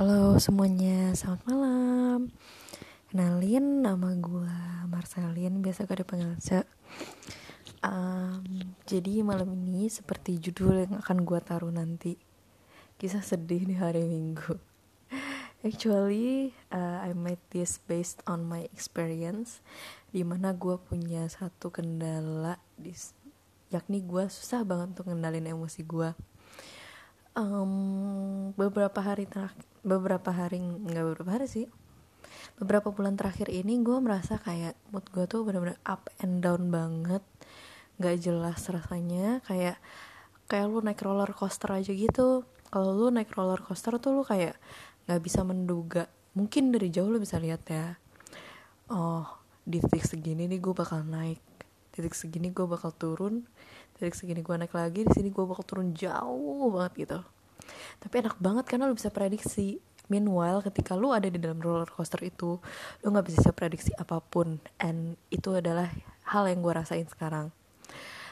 Halo semuanya, selamat malam. Kenalin, nama gue Marcelin, biasa gue dipanggil Ce. Um, Jadi malam ini seperti judul yang akan gue taruh nanti. Kisah sedih di hari minggu. Actually, uh, I made this based on my experience Di mana gue punya satu kendala Yakni gue susah banget untuk ngendalin emosi gue um, beberapa hari terakhir beberapa hari nggak beberapa hari sih. Beberapa bulan terakhir ini gue merasa kayak mood gue tuh bener-bener up and down banget. Nggak jelas rasanya kayak kayak lu naik roller coaster aja gitu. Kalau lu naik roller coaster tuh lu kayak nggak bisa menduga. Mungkin dari jauh lu bisa lihat ya. Oh di titik segini nih gue bakal naik titik segini gue bakal turun titik segini gue naik lagi di sini gue bakal turun jauh banget gitu. Tapi enak banget karena lu bisa prediksi. Meanwhile ketika lu ada di dalam roller coaster itu lu nggak bisa prediksi apa pun. And itu adalah hal yang gue rasain sekarang.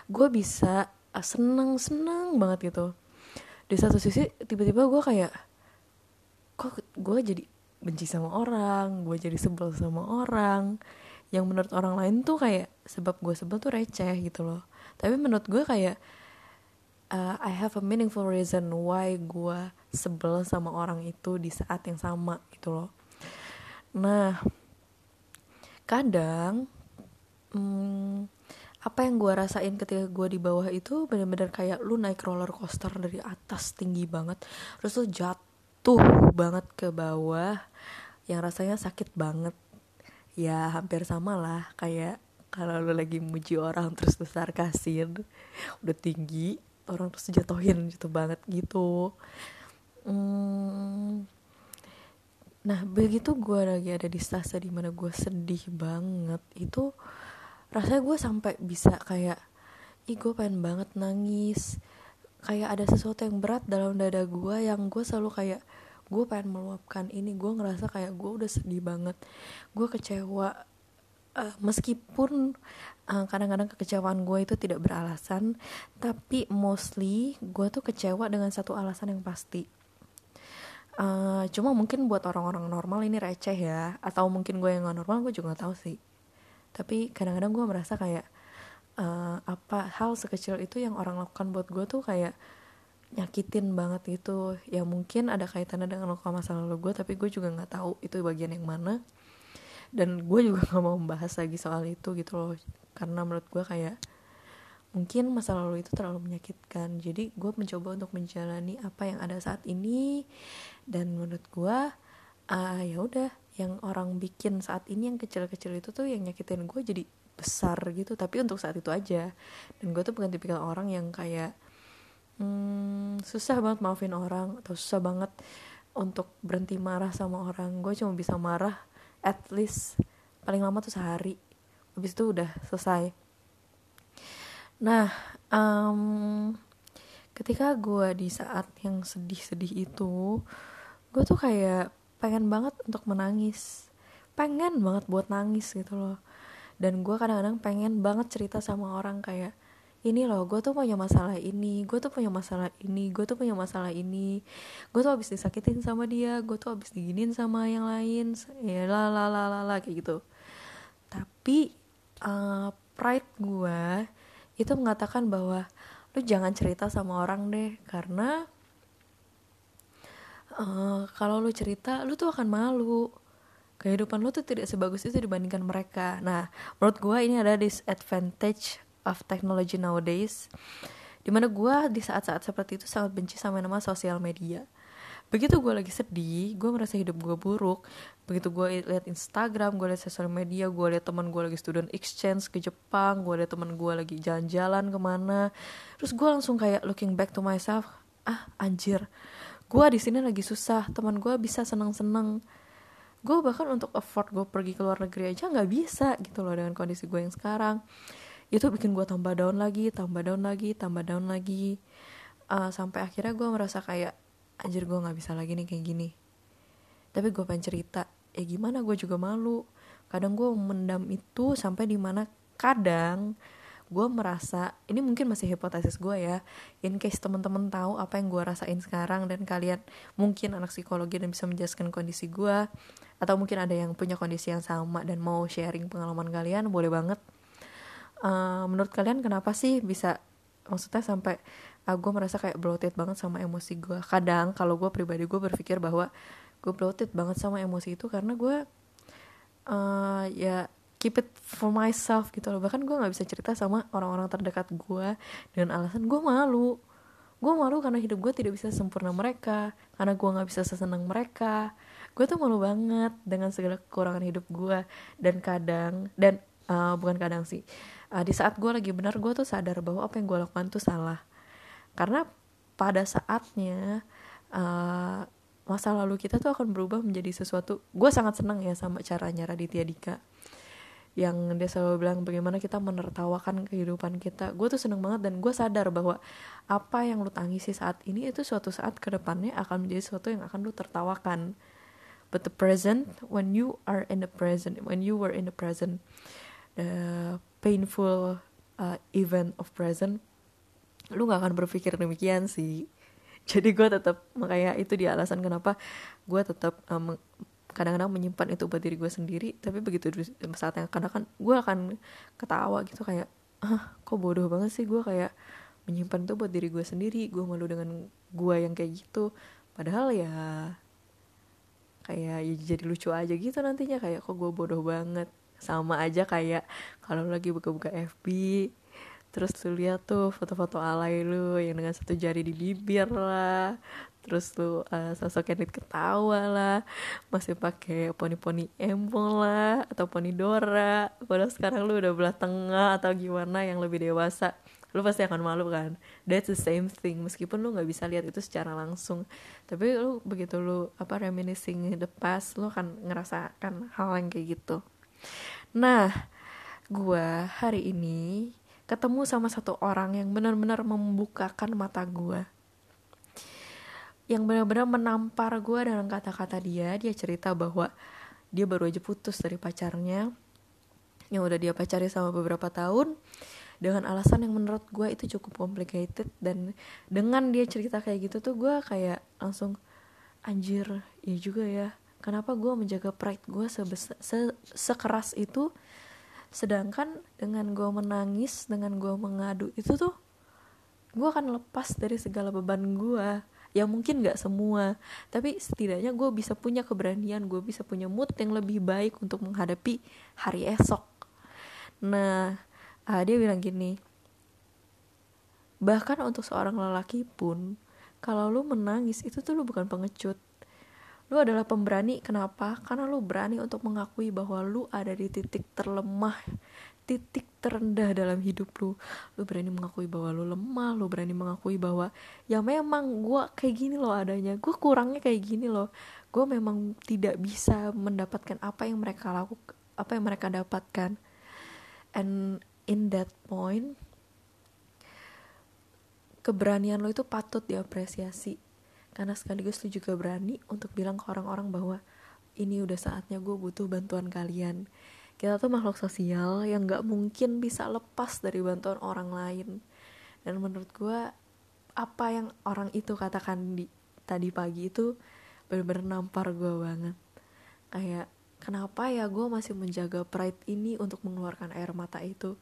Gue bisa uh, seneng seneng banget gitu. Di satu sisi tiba-tiba gue kayak kok gue jadi benci sama orang? Gue jadi sebel sama orang? Yang menurut orang lain tuh kayak sebab gue sebel tuh receh gitu loh tapi menurut gue kayak uh, I have a meaningful reason why gue sebel sama orang itu di saat yang sama gitu loh. Nah kadang hmm, apa yang gue rasain ketika gue di bawah itu bener-bener kayak lu naik roller coaster dari atas tinggi banget terus lu jatuh banget ke bawah yang rasanya sakit banget. Ya hampir sama lah kayak kalau lo lagi muji orang terus lu sarkasin udah tinggi orang terus jatuhin gitu banget gitu. Hmm, nah begitu gue lagi ada di stase di mana gue sedih banget itu rasanya gue sampai bisa kayak ih gue pengen banget nangis. Kayak ada sesuatu yang berat dalam dada gue yang gue selalu kayak gue pengen meluapkan. Ini gue ngerasa kayak gue udah sedih banget. Gue kecewa uh, meskipun uh, kadang-kadang kekecewaan gue itu tidak beralasan tapi mostly gue tuh kecewa dengan satu alasan yang pasti. Uh, cuma mungkin buat orang-orang normal ini receh ya atau mungkin gue yang gak normal gue juga gak tahu sih. Tapi kadang-kadang gue merasa kayak uh, apa hal sekecil itu yang orang lakukan buat gue tuh kayak nyakitin banget itu ya mungkin ada kaitannya dengan luka masa lalu gue tapi gue juga nggak tahu itu bagian yang mana dan gue juga nggak mau membahas lagi soal itu gitu loh. Karena menurut gue kayak mungkin masa lalu itu terlalu menyakitkan. Jadi gue mencoba untuk menjalani apa yang ada saat ini. Dan menurut gue uh, ya udah yang orang bikin saat ini yang kecil-kecil itu tuh yang nyakitin gue jadi besar gitu. Tapi untuk saat itu aja. Dan gue tuh bukan tipikal orang yang kayak hmm, susah banget maafin orang atau susah banget untuk berhenti marah sama orang. Gue cuma bisa marah at least paling lama tuh sehari. Habis itu udah selesai. Nah um, ketika gue di saat yang sedih-sedih itu gue tuh kayak pengen banget untuk menangis. Pengen banget buat nangis gitu loh. Dan gue kadang-kadang pengen banget cerita sama orang kayak ini loh gue tuh punya masalah ini gue tuh punya masalah ini gue tuh punya masalah ini. Gue tuh habis disakitin sama dia gue tuh habis diginin sama yang lain ya lah lah lah lah kayak gitu. Tapi uh, pride gue itu mengatakan bahwa lu jangan cerita sama orang deh karena uh, kalau lu cerita lu tuh akan malu. Kehidupan lu tuh tidak sebagus itu dibandingkan mereka. Nah menurut gue ini ada disadvantage of technology nowadays di mana gue di saat-saat seperti itu sangat benci sama nama sosial media. Begitu gue lagi sedih gue merasa hidup gue buruk. Begitu gue lihat Instagram gue lihat sosial media gue lihat teman gue lagi student exchange ke Jepang gue lihat teman gue lagi jalan-jalan ke mana. Terus gue langsung kayak looking back to myself ah anjir. Gue di sini lagi susah teman gue bisa seneng-seneng gue bahkan untuk afford gue pergi ke luar negeri aja nggak bisa gitu loh dengan kondisi gue yang sekarang itu bikin gue tambah down lagi tambah down lagi tambah down lagi. Uh, sampai akhirnya gue merasa kayak anjir gue nggak bisa lagi nih kayak gini. Tapi gue pengen cerita ya gimana gue juga malu. Kadang gue mendam itu sampai di mana kadang gue merasa ini mungkin masih hipotesis gue ya in case teman-teman tahu apa yang gue rasain sekarang dan kalian mungkin anak psikologi dan bisa menjelaskan kondisi gue atau mungkin ada yang punya kondisi yang sama dan mau sharing pengalaman kalian boleh banget uh, menurut kalian kenapa sih bisa maksudnya sampai uh, gue merasa kayak bloated banget sama emosi gue kadang kalau gue pribadi gue berpikir bahwa gue bloated banget sama emosi itu karena gue uh, ya keep it for myself gitu loh. Bahkan gue nggak bisa cerita sama orang-orang terdekat gue dengan alasan gue malu. Gue malu karena hidup gue tidak bisa sempurna mereka karena gue nggak bisa sesenang mereka. Gue tuh malu banget dengan segala kekurangan hidup gue dan kadang dan uh, bukan kadang sih uh, di saat gue lagi benar gue tuh sadar bahwa apa yang gue lakukan tuh salah. Karena pada saatnya uh, masa lalu kita tuh akan berubah menjadi sesuatu gue sangat senang ya sama caranya Raditya Dika yang dia selalu bilang bagaimana kita menertawakan kehidupan kita. Gue tuh seneng banget dan gue sadar bahwa apa yang lu tangisi saat ini itu suatu saat ke depannya akan menjadi sesuatu yang akan lu tertawakan. But the present when you are in the present when you were in the present the painful uh, event of present lu nggak akan berpikir demikian sih. Jadi gue tetap makanya itu dia alasan kenapa gue tetap um, kadang-kadang menyimpan itu buat diri gue sendiri. Tapi begitu saat yang kadang kan gue akan ketawa gitu kayak ah kok bodoh banget sih? Gue kayak menyimpan itu buat diri gue sendiri. Gue malu dengan gue yang kayak gitu. Padahal ya kayak ya jadi lucu aja gitu nantinya. Kayak kok gue bodoh banget sama aja kayak kalau lagi buka-buka FB terus lu lihat tuh foto-foto alay lu yang dengan satu jari di bibir lah terus tuh uh, sosok Kenneth ketawa lah masih pakai poni-poni embol lah atau poni Dora padahal sekarang lu udah belah tengah atau gimana yang lebih dewasa lu pasti akan malu kan. That's the same thing meskipun lu nggak bisa lihat itu secara langsung tapi lu begitu lu apa reminiscing the past lu akan ngerasakan hal yang kayak gitu nah gua hari ini ketemu sama satu orang yang benar-benar membukakan mata gua. Yang benar-benar menampar gue dengan kata-kata dia. Dia cerita bahwa dia baru aja putus dari pacarnya yang udah dia pacari sama beberapa tahun dengan alasan yang menurut gue itu cukup complicated. Dan dengan dia cerita kayak gitu tuh gue kayak langsung anjir ya juga ya kenapa gue menjaga pride gue sebesar se sekeras itu sedangkan dengan gue menangis dengan gue mengadu itu tuh gue akan lepas dari segala beban gue ya mungkin gak semua tapi setidaknya gue bisa punya keberanian gue bisa punya mood yang lebih baik untuk menghadapi hari esok. Nah uh, dia bilang gini bahkan untuk seorang lelaki pun kalau lu menangis itu tuh lu bukan pengecut lu adalah pemberani kenapa? Karena lu berani untuk mengakui bahwa lu ada di titik terlemah titik terendah dalam hidup lu. Lu berani mengakui bahwa lu lemah lu berani mengakui bahwa ya memang gue kayak gini loh adanya. Gue kurangnya kayak gini loh. Gue memang tidak bisa mendapatkan apa yang mereka lakukan apa yang mereka dapatkan. And in that point keberanian lo itu patut diapresiasi karena sekaligus lu juga berani untuk bilang ke orang-orang bahwa ini udah saatnya gue butuh bantuan kalian. Kita tuh makhluk sosial yang gak mungkin bisa lepas dari bantuan orang lain. Dan menurut gue apa yang orang itu katakan di tadi pagi itu bener-bener nampar gue banget. Kayak kenapa ya gue masih menjaga pride ini untuk mengeluarkan air mata itu?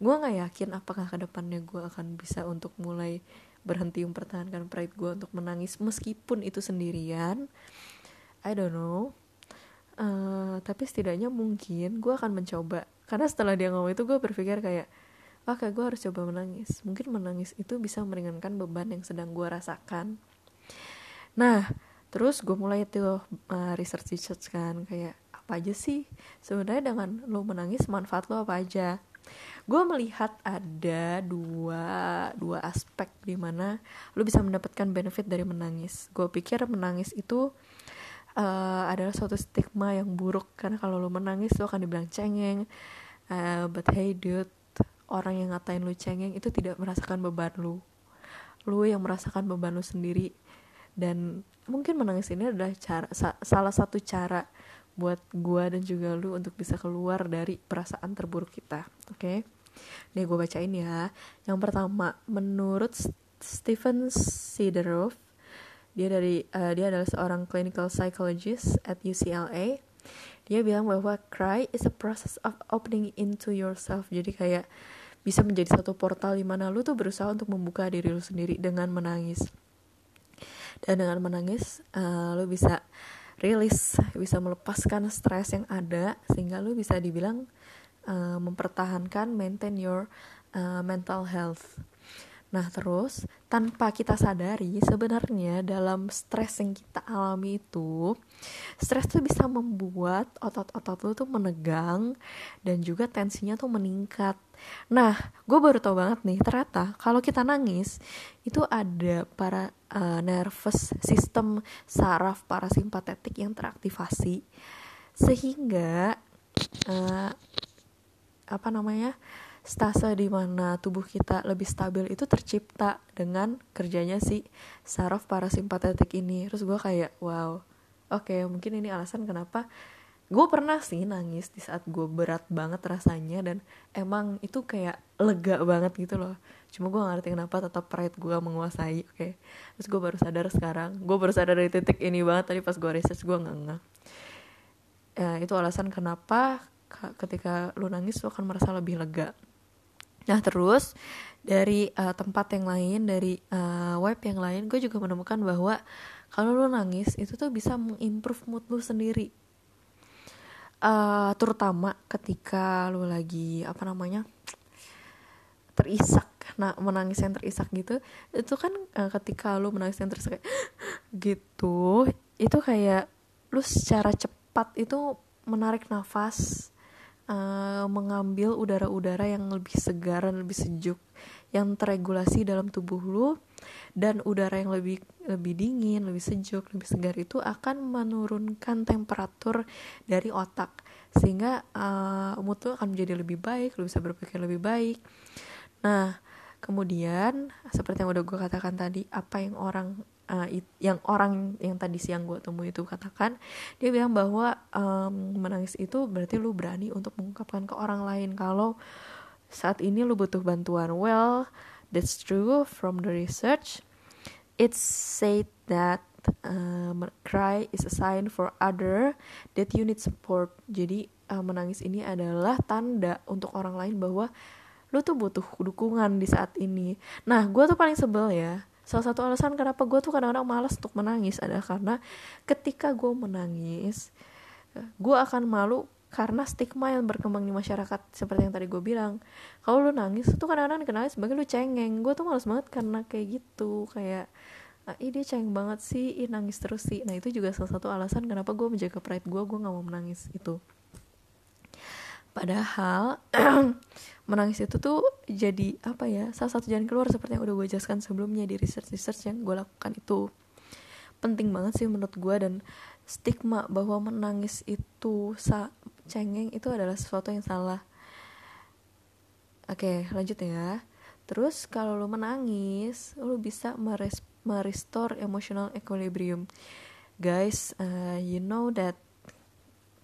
Gue nggak yakin apakah ke depannya gue akan bisa untuk mulai berhenti mempertahankan pride gue untuk menangis meskipun itu sendirian I don't know. Uh, tapi setidaknya mungkin gue akan mencoba. Karena setelah dia ngomong itu gue berpikir kayak oke okay, gue harus coba menangis. Mungkin menangis itu bisa meringankan beban yang sedang gue rasakan. Nah terus gue mulai tuh uh, research research kan kayak apa aja sih sebenarnya dengan lo menangis manfaat lo apa aja gue melihat ada dua dua aspek di mana lo bisa mendapatkan benefit dari menangis. Gue pikir menangis itu uh, adalah suatu stigma yang buruk. Karena kalau lu menangis lu akan dibilang cengeng. Uh, but hey dude orang yang ngatain lu cengeng itu tidak merasakan beban lu. Lu yang merasakan beban lu sendiri. Dan mungkin menangis ini adalah cara sa salah satu cara buat gua dan juga lu untuk bisa keluar dari perasaan terburuk kita oke? Okay? nih gue bacain ya. Yang pertama menurut Stephen Sideroff dia dari uh, dia adalah seorang clinical psychologist at UCLA dia bilang bahwa cry is a process of opening into yourself. Jadi kayak bisa menjadi satu portal di mana lu tuh berusaha untuk membuka diri lu sendiri dengan menangis. Dan dengan menangis uh, lu bisa rilis bisa melepaskan stres yang ada sehingga lu bisa dibilang uh, mempertahankan maintain your uh, mental health. Nah terus tanpa kita sadari sebenarnya dalam stres yang kita alami itu Stres tuh bisa membuat otot-otot lu tuh menegang dan juga tensinya tuh meningkat Nah gue baru tau banget nih ternyata kalau kita nangis itu ada para uh, nervous system saraf parasimpatetik yang teraktivasi. Sehingga uh, apa namanya stase di mana tubuh kita lebih stabil itu tercipta dengan kerjanya si saraf parasimpatetik ini. Terus gue kayak wow oke okay, mungkin ini alasan kenapa gue pernah sih nangis di saat gue berat banget rasanya dan emang itu kayak lega banget gitu loh cuma gue gak ngerti kenapa tetap pride gue menguasai oke okay? terus gue baru sadar sekarang gue baru sadar dari titik ini banget tadi pas gue research gue nggak nggak ya, itu alasan kenapa ketika lu nangis lu akan merasa lebih lega Nah terus dari uh, tempat yang lain, dari uh, web yang lain, gue juga menemukan bahwa kalau lo nangis itu tuh bisa mengimprove mood lo sendiri. Uh, terutama ketika lo lagi apa namanya terisak, nah menangis yang terisak gitu, itu kan uh, ketika lo menangis yang terisak gitu, itu kayak lo secara cepat itu menarik nafas uh, mengambil udara-udara yang lebih segar dan lebih sejuk yang terregulasi dalam tubuh lu dan udara yang lebih lebih dingin, lebih sejuk, lebih segar itu akan menurunkan temperatur dari otak sehingga uh, mood akan menjadi lebih baik, lu bisa berpikir lebih baik. Nah, kemudian seperti yang udah gue katakan tadi, apa yang orang uh, yang orang yang tadi siang gue temui itu katakan dia bilang bahwa um, menangis itu berarti lu berani untuk mengungkapkan ke orang lain kalau saat ini lu butuh bantuan well that's true from the research. It's said that um, cry is a sign for other that you need support. Jadi uh, menangis ini adalah tanda untuk orang lain bahwa lu tuh butuh dukungan di saat ini. Nah, gue tuh paling sebel ya. Salah satu alasan kenapa gue tuh kadang-kadang malas untuk menangis adalah karena ketika gue menangis gue akan malu karena stigma yang berkembang di masyarakat seperti yang tadi gue bilang. Kalau lu nangis tuh kadang-kadang dikenal sebagai lu cengeng. Gue tuh malas banget karena kayak gitu kayak ah, ih dia cengeng banget sih ih nangis terus sih. Nah itu juga salah satu alasan kenapa gue menjaga pride gue gue nggak mau menangis itu padahal menangis itu tuh jadi apa ya salah satu jalan keluar seperti yang udah gue jelaskan sebelumnya di research research yang gue lakukan itu. Penting banget sih menurut gue dan stigma bahwa menangis itu sa cengeng itu adalah sesuatu yang salah. Oke lanjut ya. Terus kalau lo menangis lo bisa meres merestore emotional equilibrium. Guys uh, you know that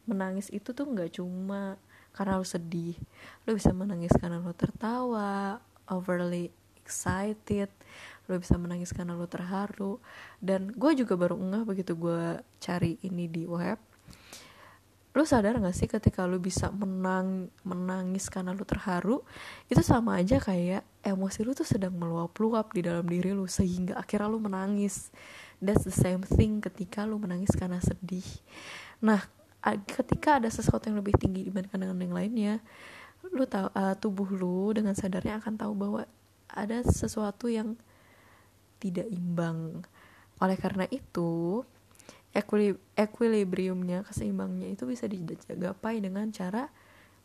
menangis itu tuh nggak cuma karena lu sedih. Lu bisa menangis karena lu tertawa overly excited lu bisa menangis karena lu terharu. Dan gue juga baru ngeh begitu gue cari ini di web lu sadar gak sih ketika lu bisa menang menangis karena lu terharu? Itu sama aja kayak emosi lu tuh sedang meluap-luap di dalam diri lu sehingga akhirnya lu menangis. That's the same thing ketika lu menangis karena sedih. Nah ketika ada sesuatu yang lebih tinggi dibandingkan dengan yang lainnya lu tahu uh, tubuh lu dengan sadarnya akan tahu bahwa ada sesuatu yang tidak imbang. Oleh karena itu equilibriumnya keseimbangannya itu bisa digapai dengan cara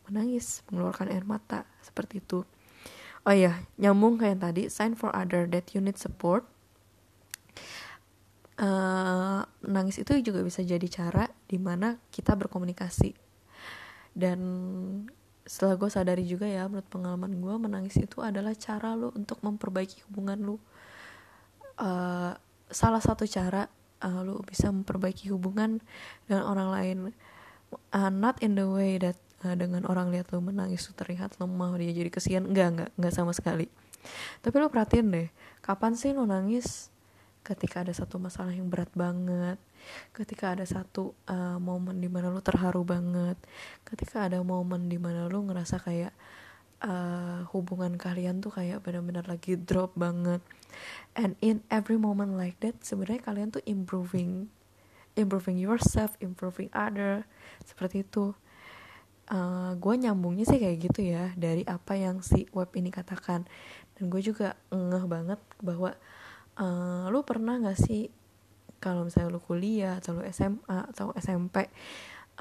menangis mengeluarkan air mata seperti itu. Oh iya nyambung kayak tadi sign for other that you need support. Uh, nangis itu juga bisa jadi cara di mana kita berkomunikasi. Dan setelah gue sadari juga ya menurut pengalaman gue menangis itu adalah cara lo untuk memperbaiki hubungan lo uh, salah satu cara uh, lo bisa memperbaiki hubungan dengan orang lain. Uh, not in the way that uh, dengan orang lihat lo menangis tuh terlihat lemah dia jadi kesian. Enggak enggak enggak sama sekali. Tapi lo perhatiin deh kapan sih lo nangis? Ketika ada satu masalah yang berat banget. Ketika ada satu uh, momen di mana lo terharu banget. Ketika ada momen di mana lo ngerasa kayak uh, hubungan kalian tuh kayak benar-benar lagi drop banget. And in every moment like that sebenarnya kalian tuh improving improving yourself improving other seperti itu. Uh, eh, gue nyambungnya sih kayak gitu ya dari apa yang si web ini katakan. Dan gue juga ngeh banget bahwa uh, lu pernah gak sih kalau misalnya lu kuliah atau lu SMA atau SMP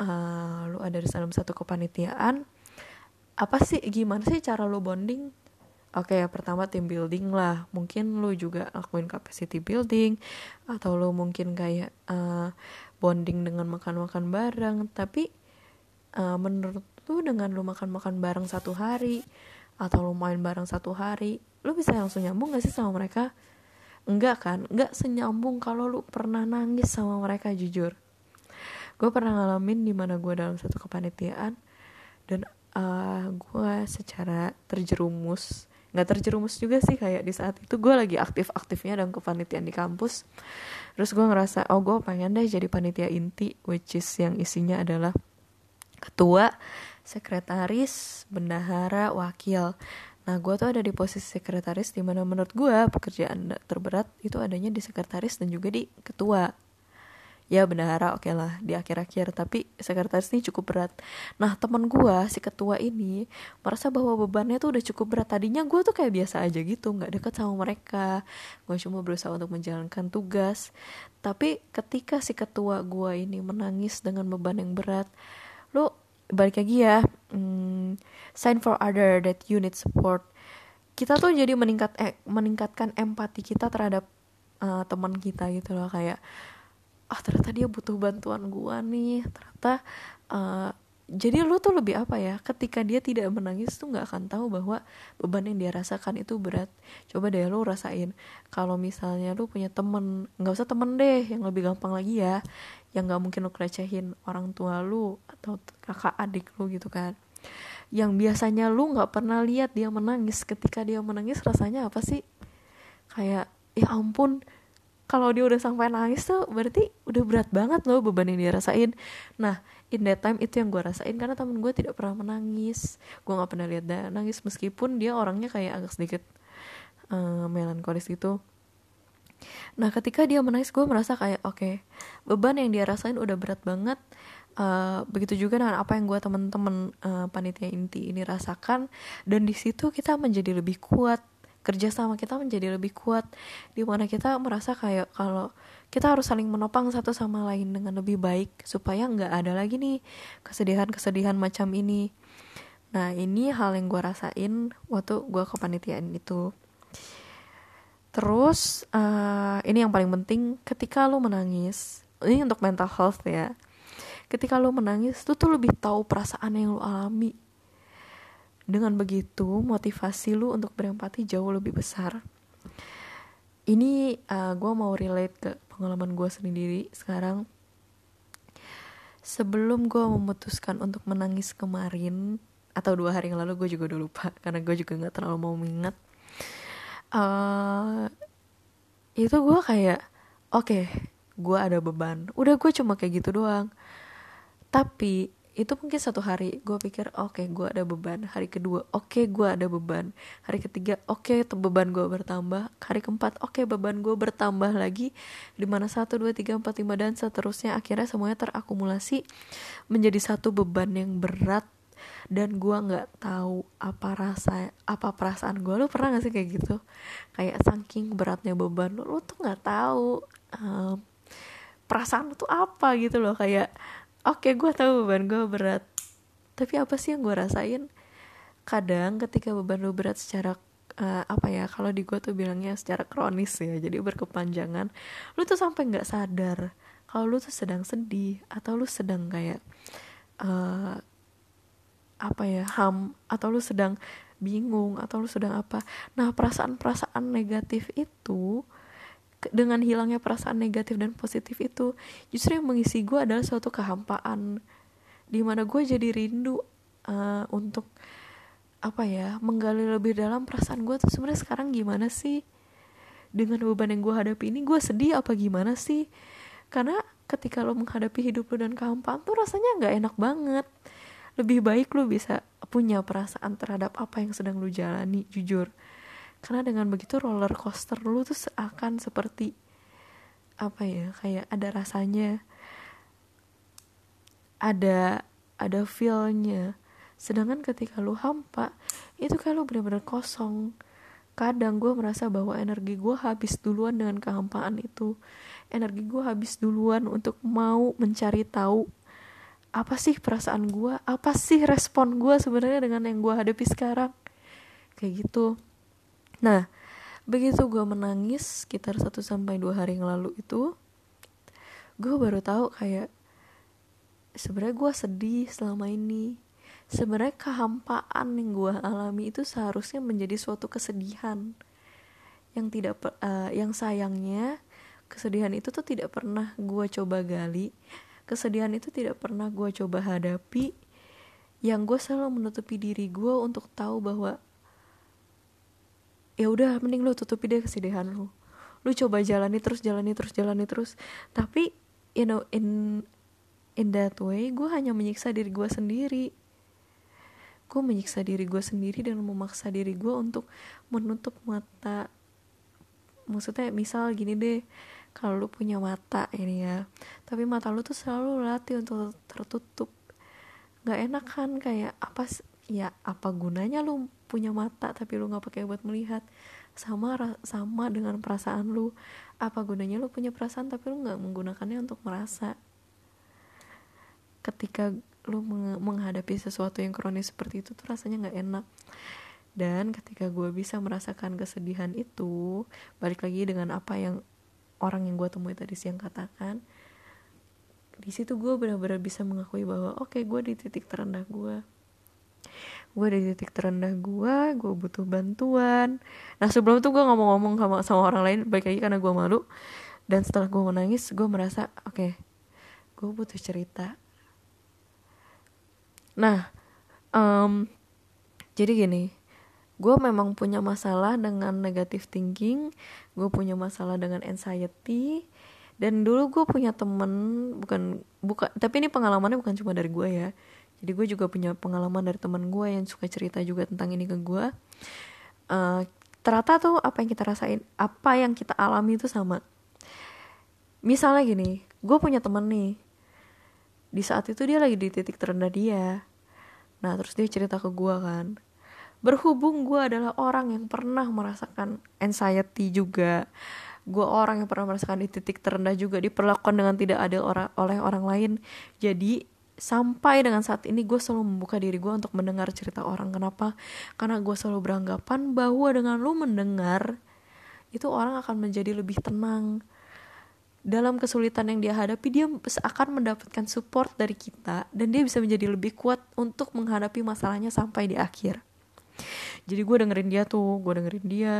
uh, lu ada di dalam satu kepanitiaan apa sih gimana sih cara lu bonding Oke okay, pertama team building lah Mungkin lu juga lakuin capacity building Atau lu mungkin kayak uh, bonding dengan makan-makan bareng Tapi uh, menurut lu dengan lu makan-makan bareng satu hari Atau lu main bareng satu hari Lu bisa langsung nyambung gak sih sama mereka? Enggak kan? Enggak senyambung kalau lu pernah nangis sama mereka jujur Gue pernah ngalamin di mana gue dalam satu kepanitiaan Dan uh, gue secara terjerumus nggak terjerumus juga sih kayak di saat itu gue lagi aktif-aktifnya dalam kepanitiaan di kampus. Terus gue ngerasa oh gue pengen deh jadi panitia inti which is yang isinya adalah ketua sekretaris bendahara wakil. Nah gue tuh ada di posisi sekretaris di mana menurut gue pekerjaan terberat itu adanya di sekretaris dan juga di ketua ya bendahara oke okay lah di akhir-akhir. Tapi sekretaris ini cukup berat. Nah teman gue si ketua ini merasa bahwa bebannya tuh udah cukup berat. Tadinya gue tuh kayak biasa aja gitu nggak deket sama mereka. Gue cuma berusaha untuk menjalankan tugas. Tapi ketika si ketua gue ini menangis dengan beban yang berat lo balik lagi ya. Hmm, sign for other that you need support. Kita tuh jadi meningkat eh, meningkatkan empati kita terhadap uh, teman kita gitu loh kayak ah ternyata dia butuh bantuan gua nih ternyata uh, jadi lu tuh lebih apa ya ketika dia tidak menangis tuh nggak akan tahu bahwa beban yang dia rasakan itu berat. Coba deh lu rasain kalau misalnya lu punya temen nggak usah temen deh yang lebih gampang lagi ya yang nggak mungkin lu kelecehin orang tua lu atau kakak adik lu gitu kan. Yang biasanya lu nggak pernah lihat dia menangis ketika dia menangis rasanya apa sih? Kayak ya ampun kalau dia udah sampai nangis tuh berarti udah berat banget loh beban yang dia rasain. Nah in that time itu yang gue rasain karena temen gue tidak pernah menangis. Gue nggak pernah lihat dia nangis meskipun dia orangnya kayak agak sedikit uh, melankolis gitu. Nah ketika dia menangis gue merasa kayak oke okay, beban yang dia rasain udah berat banget. Uh, begitu juga dengan apa yang gue temen-temen uh, panitia inti ini rasakan. Dan di situ kita menjadi lebih kuat kerja sama kita menjadi lebih kuat di mana kita merasa kayak kalau kita harus saling menopang satu sama lain dengan lebih baik supaya nggak ada lagi nih kesedihan-kesedihan macam ini. Nah ini hal yang gue rasain waktu gue kepanitiaan itu. Terus uh, ini yang paling penting ketika lo menangis ini untuk mental health ya ketika lo menangis tuh tuh lebih tahu perasaan yang lo alami dengan begitu, motivasi lu untuk berempati jauh lebih besar. Ini uh, gue mau relate ke pengalaman gue sendiri sekarang. Sebelum gue memutuskan untuk menangis kemarin, atau dua hari yang lalu gue juga udah lupa, karena gue juga gak terlalu mau mengingat. Uh, itu gue kayak, oke, okay, gue ada beban. Udah gue cuma kayak gitu doang. Tapi itu mungkin satu hari gue pikir oke okay, gue ada beban. Hari kedua oke okay, gue ada beban. Hari ketiga oke okay, beban gue bertambah. Hari keempat oke okay, beban gue bertambah lagi. Di mana satu dua tiga empat lima dan seterusnya akhirnya semuanya terakumulasi menjadi satu beban yang berat dan gue nggak tahu apa rasa apa perasaan gue lu pernah gak sih kayak gitu? Kayak saking beratnya beban lu, lu tuh nggak tahu um, perasaan lu tuh apa gitu loh. Kayak oke okay, gue tahu beban gue berat. Tapi apa sih yang gue rasain? Kadang ketika beban lu berat secara uh, apa ya kalau di gue tuh bilangnya secara kronis ya jadi berkepanjangan lu tuh sampai nggak sadar kalau lu tuh sedang sedih atau lu sedang kayak uh, apa ya ham atau lu sedang bingung atau lu sedang apa. Nah perasaan-perasaan negatif itu dengan hilangnya perasaan negatif dan positif itu justru yang mengisi gue adalah suatu kehampaan. Di mana gue jadi rindu uh, untuk apa ya menggali lebih dalam perasaan gue tuh sebenarnya sekarang gimana sih? Dengan beban yang gue hadapi ini gue sedih apa gimana sih? Karena ketika lo menghadapi hidup lo dan kehampaan tuh rasanya nggak enak banget. Lebih baik lo bisa punya perasaan terhadap apa yang sedang lo jalani jujur karena dengan begitu roller coaster lo tuh akan seperti apa ya kayak ada rasanya ada ada feelnya. Sedangkan ketika lu hampa itu kayak lu bener-bener kosong. Kadang gue merasa bahwa energi gue habis duluan dengan kehampaan itu. Energi gue habis duluan untuk mau mencari tahu apa sih perasaan gue apa sih respon gue sebenarnya dengan yang gue hadapi sekarang? Kayak gitu nah begitu gue menangis sekitar 1 sampai dua hari yang lalu itu gue baru tahu kayak sebenarnya gue sedih selama ini. Sebenarnya kehampaan yang gue alami itu seharusnya menjadi suatu kesedihan. Yang tidak uh, yang sayangnya kesedihan itu tuh tidak pernah gue coba gali. Kesedihan itu tidak pernah gue coba hadapi. Yang gue selalu menutupi diri gue untuk tahu bahwa ya udah mending lu tutupi deh kesedihan lu. Lu coba jalani terus jalani terus jalani terus. Tapi you know in in that way gue hanya menyiksa diri gue sendiri. Gue menyiksa diri gue sendiri dan memaksa diri gue untuk menutup mata. Maksudnya misal gini deh kalau lu punya mata ini ya tapi mata lu tuh selalu latih untuk tertutup. Nggak enak kan kayak apa ya apa gunanya lu punya mata tapi lu nggak pakai buat melihat. Sama sama dengan perasaan lu. Apa gunanya lu punya perasaan tapi lu nggak menggunakannya untuk merasa? Ketika lu menghadapi sesuatu yang kronis seperti itu tuh rasanya nggak enak. Dan ketika gue bisa merasakan kesedihan itu balik lagi dengan apa yang orang yang gue temui tadi siang katakan di situ gue benar-benar bisa mengakui bahwa oke okay, gue di titik terendah gue gue di titik terendah gue gue butuh bantuan. Nah sebelum itu gue ngomong-ngomong sama sama orang lain baik lagi karena gue malu. Dan setelah gue menangis gue merasa oke okay, gue butuh cerita. Nah, um, jadi gini, gue memang punya masalah dengan negative thinking, gue punya masalah dengan anxiety, dan dulu gue punya temen bukan bukan tapi ini pengalamannya bukan cuma dari gue ya jadi gue juga punya pengalaman dari teman gue yang suka cerita juga tentang ini ke gue. Uh, ternyata tuh apa yang kita rasain apa yang kita alami itu sama. Misalnya gini gue punya temen nih. Di saat itu dia lagi di titik terendah dia. Nah terus dia cerita ke gue kan. Berhubung gue adalah orang yang pernah merasakan anxiety juga. Gue orang yang pernah merasakan di titik terendah juga diperlakukan dengan tidak adil orang oleh orang lain. Jadi sampai dengan saat ini gue selalu membuka diri gue untuk mendengar cerita orang. Kenapa? Karena gue selalu beranggapan bahwa dengan lu mendengar itu orang akan menjadi lebih tenang. Dalam kesulitan yang dia hadapi dia akan mendapatkan support dari kita dan dia bisa menjadi lebih kuat untuk menghadapi masalahnya sampai di akhir. Jadi gue dengerin dia tuh gue dengerin dia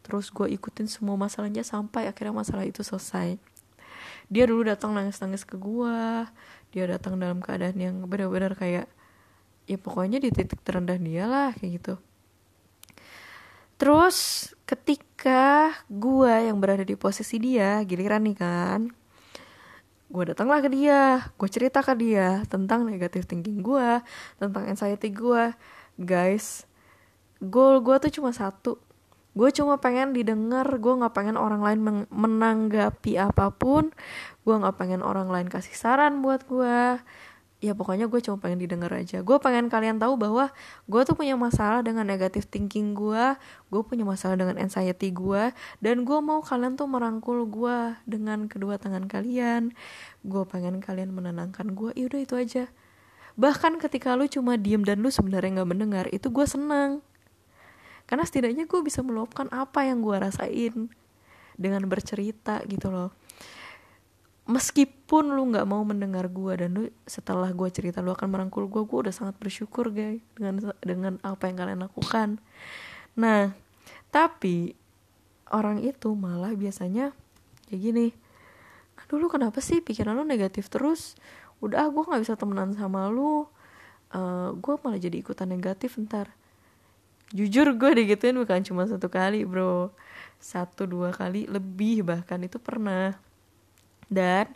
terus gue ikutin semua masalahnya sampai akhirnya masalah itu selesai dia dulu datang nangis-nangis ke gue dia datang dalam keadaan yang benar-benar kayak ya pokoknya di titik terendah dia lah kayak gitu. Terus ketika gue yang berada di posisi dia giliran nih kan gue datanglah ke dia gue cerita ke dia tentang negatif thinking gue tentang anxiety gue guys goal gue tuh cuma satu gue cuma pengen didengar gue nggak pengen orang lain menanggapi apa pun. Gue nggak pengen orang lain kasih saran buat gue ya pokoknya gue cuma pengen didengar aja. Gue pengen kalian tahu bahwa gue tuh punya masalah dengan negatif thinking gue gue punya masalah dengan anxiety gue dan gue mau kalian tuh merangkul gue dengan kedua tangan kalian. Gue pengen kalian menenangkan gue yaudah itu aja. Bahkan ketika lu cuma diem dan lu sebenarnya nggak mendengar itu gue senang karena setidaknya gue bisa meluapkan apa yang gue rasain dengan bercerita gitu loh. Meskipun lu nggak mau mendengar gue dan lu setelah gue cerita lu akan merangkul gue gue udah sangat bersyukur guys dengan dengan apa yang kalian lakukan. Nah tapi orang itu malah biasanya kayak gini aduh lu kenapa sih pikiran lu negatif terus? Udah gue nggak bisa temenan sama lu. Uh, gue malah jadi ikutan negatif ntar jujur gue digituin bukan cuma satu kali bro. Satu dua kali lebih bahkan. Itu pernah. Dan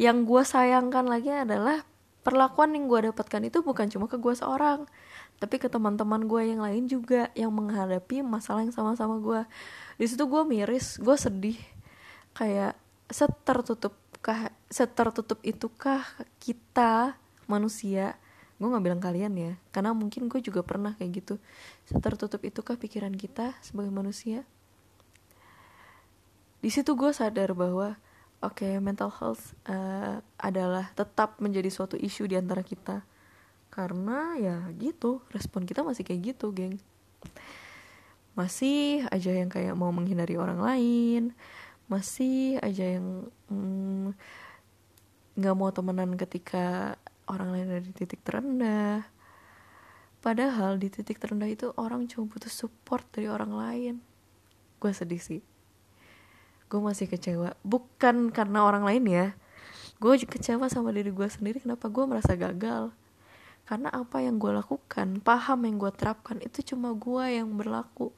yang gue sayangkan lagi adalah perlakuan yang gue dapatkan itu bukan cuma ke gue seorang tapi ke teman-teman gue yang lain juga yang menghadapi masalah yang sama-sama gue di situ gue miris gue sedih. Kayak setertutup setertutup itukah kita manusia gue nggak bilang kalian ya karena mungkin gue juga pernah kayak gitu. Setertutup itukah pikiran kita sebagai manusia? Di situ gue sadar bahwa oke okay, mental health uh, adalah tetap menjadi suatu isu di antara kita. Karena ya gitu respon kita masih kayak gitu geng. Masih aja yang kayak mau menghindari orang lain masih aja yang mm, nggak mm, mau temenan ketika orang lain ada di titik terendah. Padahal di titik terendah itu orang cuma butuh support dari orang lain. Gue sedih sih. Gue masih kecewa. Bukan karena orang lain ya. Gue kecewa sama diri gue sendiri. Kenapa? Gue merasa gagal. Karena apa yang gue lakukan paham yang gue terapkan itu cuma gue yang berlaku.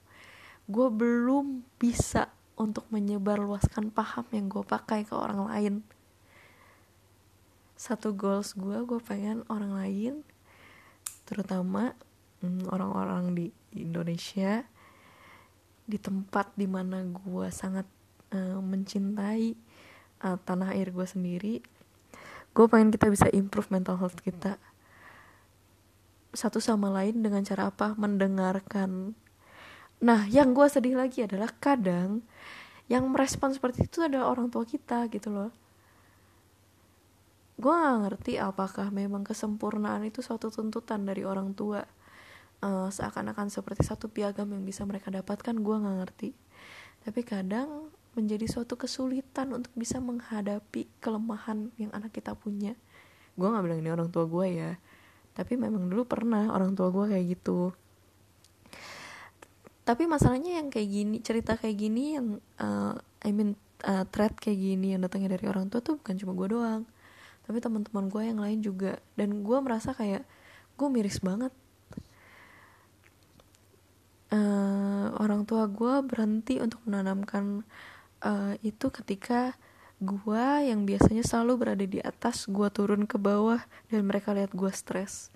Gue belum bisa untuk menyebarluaskan paham yang gue pakai ke orang lain satu goals gue gue pengen orang lain terutama hmm, orang-orang di Indonesia di tempat di mana gue sangat uh, mencintai uh, tanah air gue sendiri gue pengen kita bisa improve mental health kita. Satu sama lain dengan cara apa? Mendengarkan. Nah, yang gue sedih lagi adalah kadang yang merespon seperti itu adalah orang tua kita gitu loh. Gue gak ngerti apakah memang kesempurnaan itu suatu tuntutan dari orang tua. Uh, seakan-akan seperti satu piagam yang bisa mereka dapatkan, gue gak ngerti. Tapi kadang menjadi suatu kesulitan untuk bisa menghadapi kelemahan yang anak kita punya. Gue gak bilang ini orang tua gue ya. Tapi memang dulu pernah orang tua gue kayak gitu tapi masalahnya yang kayak gini cerita kayak gini yang uh, I mean uh, thread kayak gini yang datangnya dari orang tua tuh bukan cuma gue doang tapi teman-teman gue yang lain juga. Dan gue merasa kayak gue miris banget. Uh, orang tua gue berhenti untuk menanamkan uh, itu ketika gue yang biasanya selalu berada di atas gue turun ke bawah dan mereka lihat gue stres.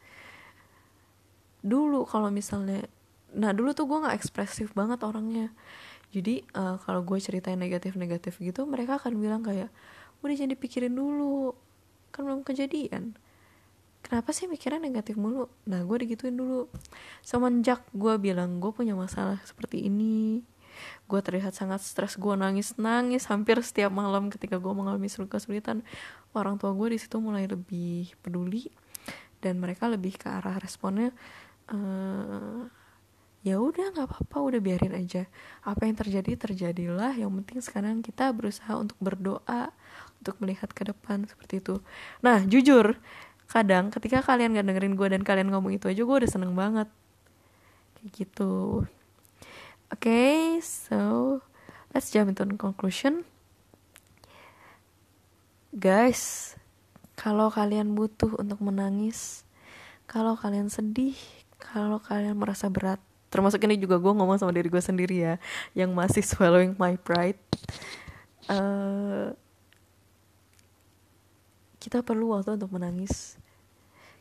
Dulu kalau misalnya nah dulu tuh gue nggak ekspresif banget orangnya. Jadi uh, kalau gue ceritain negatif-negatif gitu mereka akan bilang kayak udah jangan dipikirin dulu kan belum kejadian. Kenapa sih mikirnya negatif mulu? Nah gue digituin dulu. Semenjak gue bilang gue punya masalah seperti ini gue terlihat sangat stres gue nangis nangis hampir setiap malam ketika gue mengalami kesulitan orang tua gue di situ mulai lebih peduli dan mereka lebih ke arah responnya uh, ya udah nggak apa-apa udah biarin aja. Apa yang terjadi terjadilah. Yang penting sekarang kita berusaha untuk berdoa untuk melihat ke depan seperti itu. Nah jujur kadang ketika kalian gak dengerin gue dan kalian ngomong itu aja gue udah seneng banget. Kayak gitu. Oke okay, so let's jump into conclusion. Guys kalau kalian butuh untuk menangis kalau kalian sedih kalau kalian merasa berat termasuk ini juga gue ngomong sama diri gue sendiri ya yang masih swallowing my pride uh, kita perlu waktu untuk menangis.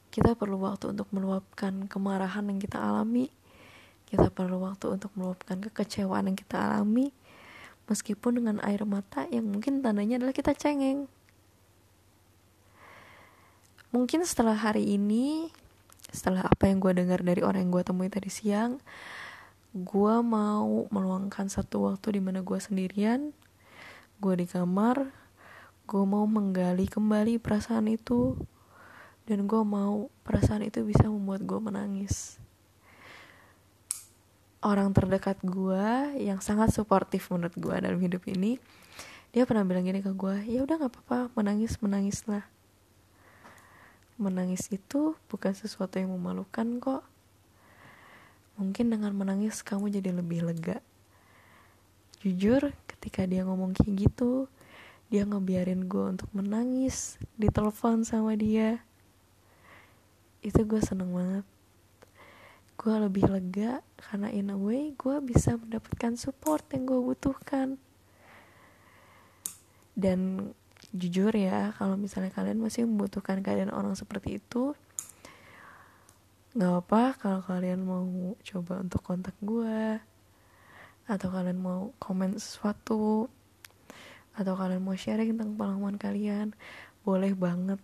Kita perlu waktu untuk meluapkan kemarahan yang kita alami. Kita perlu waktu untuk meluapkan kekecewaan yang kita alami. Meskipun dengan air mata yang mungkin tandanya adalah kita cengeng. Mungkin setelah hari ini setelah apa yang gue dengar dari orang yang gue temui tadi siang gue mau meluangkan satu waktu di mana gue sendirian. Gue di kamar gue mau menggali kembali perasaan itu dan gue mau perasaan itu bisa membuat gue menangis orang terdekat gue yang sangat suportif menurut gue dalam hidup ini dia pernah bilang gini ke gue ya udah nggak apa-apa menangis menangislah menangis itu bukan sesuatu yang memalukan kok. Mungkin dengan menangis kamu jadi lebih lega. Jujur, ketika dia ngomong kayak gitu, dia ngebiarin gue untuk menangis di telepon sama dia. itu gue seneng banget. Gue lebih lega karena in a way gue bisa mendapatkan support yang gue butuhkan. Dan jujur ya kalau misalnya kalian masih membutuhkan keadaan orang seperti itu nggak apa kalau kalian mau coba untuk kontak gue atau kalian mau komen sesuatu atau kalian mau sharing tentang pengalaman kalian boleh banget.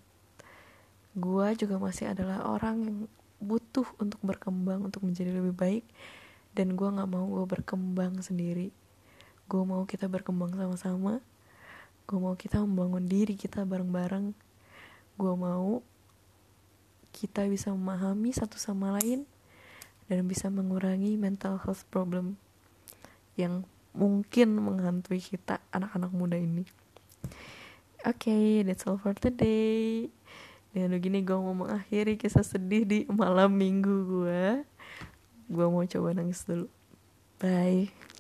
Gue juga masih adalah orang yang butuh untuk berkembang untuk menjadi lebih baik. Dan gue nggak mau gue berkembang sendiri. Gue mau kita berkembang sama-sama. Gue mau kita membangun diri kita bareng-bareng. Gue mau kita bisa memahami satu sama lain dan bisa mengurangi mental health problem yang mungkin menghantui kita anak-anak muda ini. Oke okay, that's all for today. Dengan begini gue mau mengakhiri kisah sedih di malam minggu gue gue mau coba nangis dulu. Bye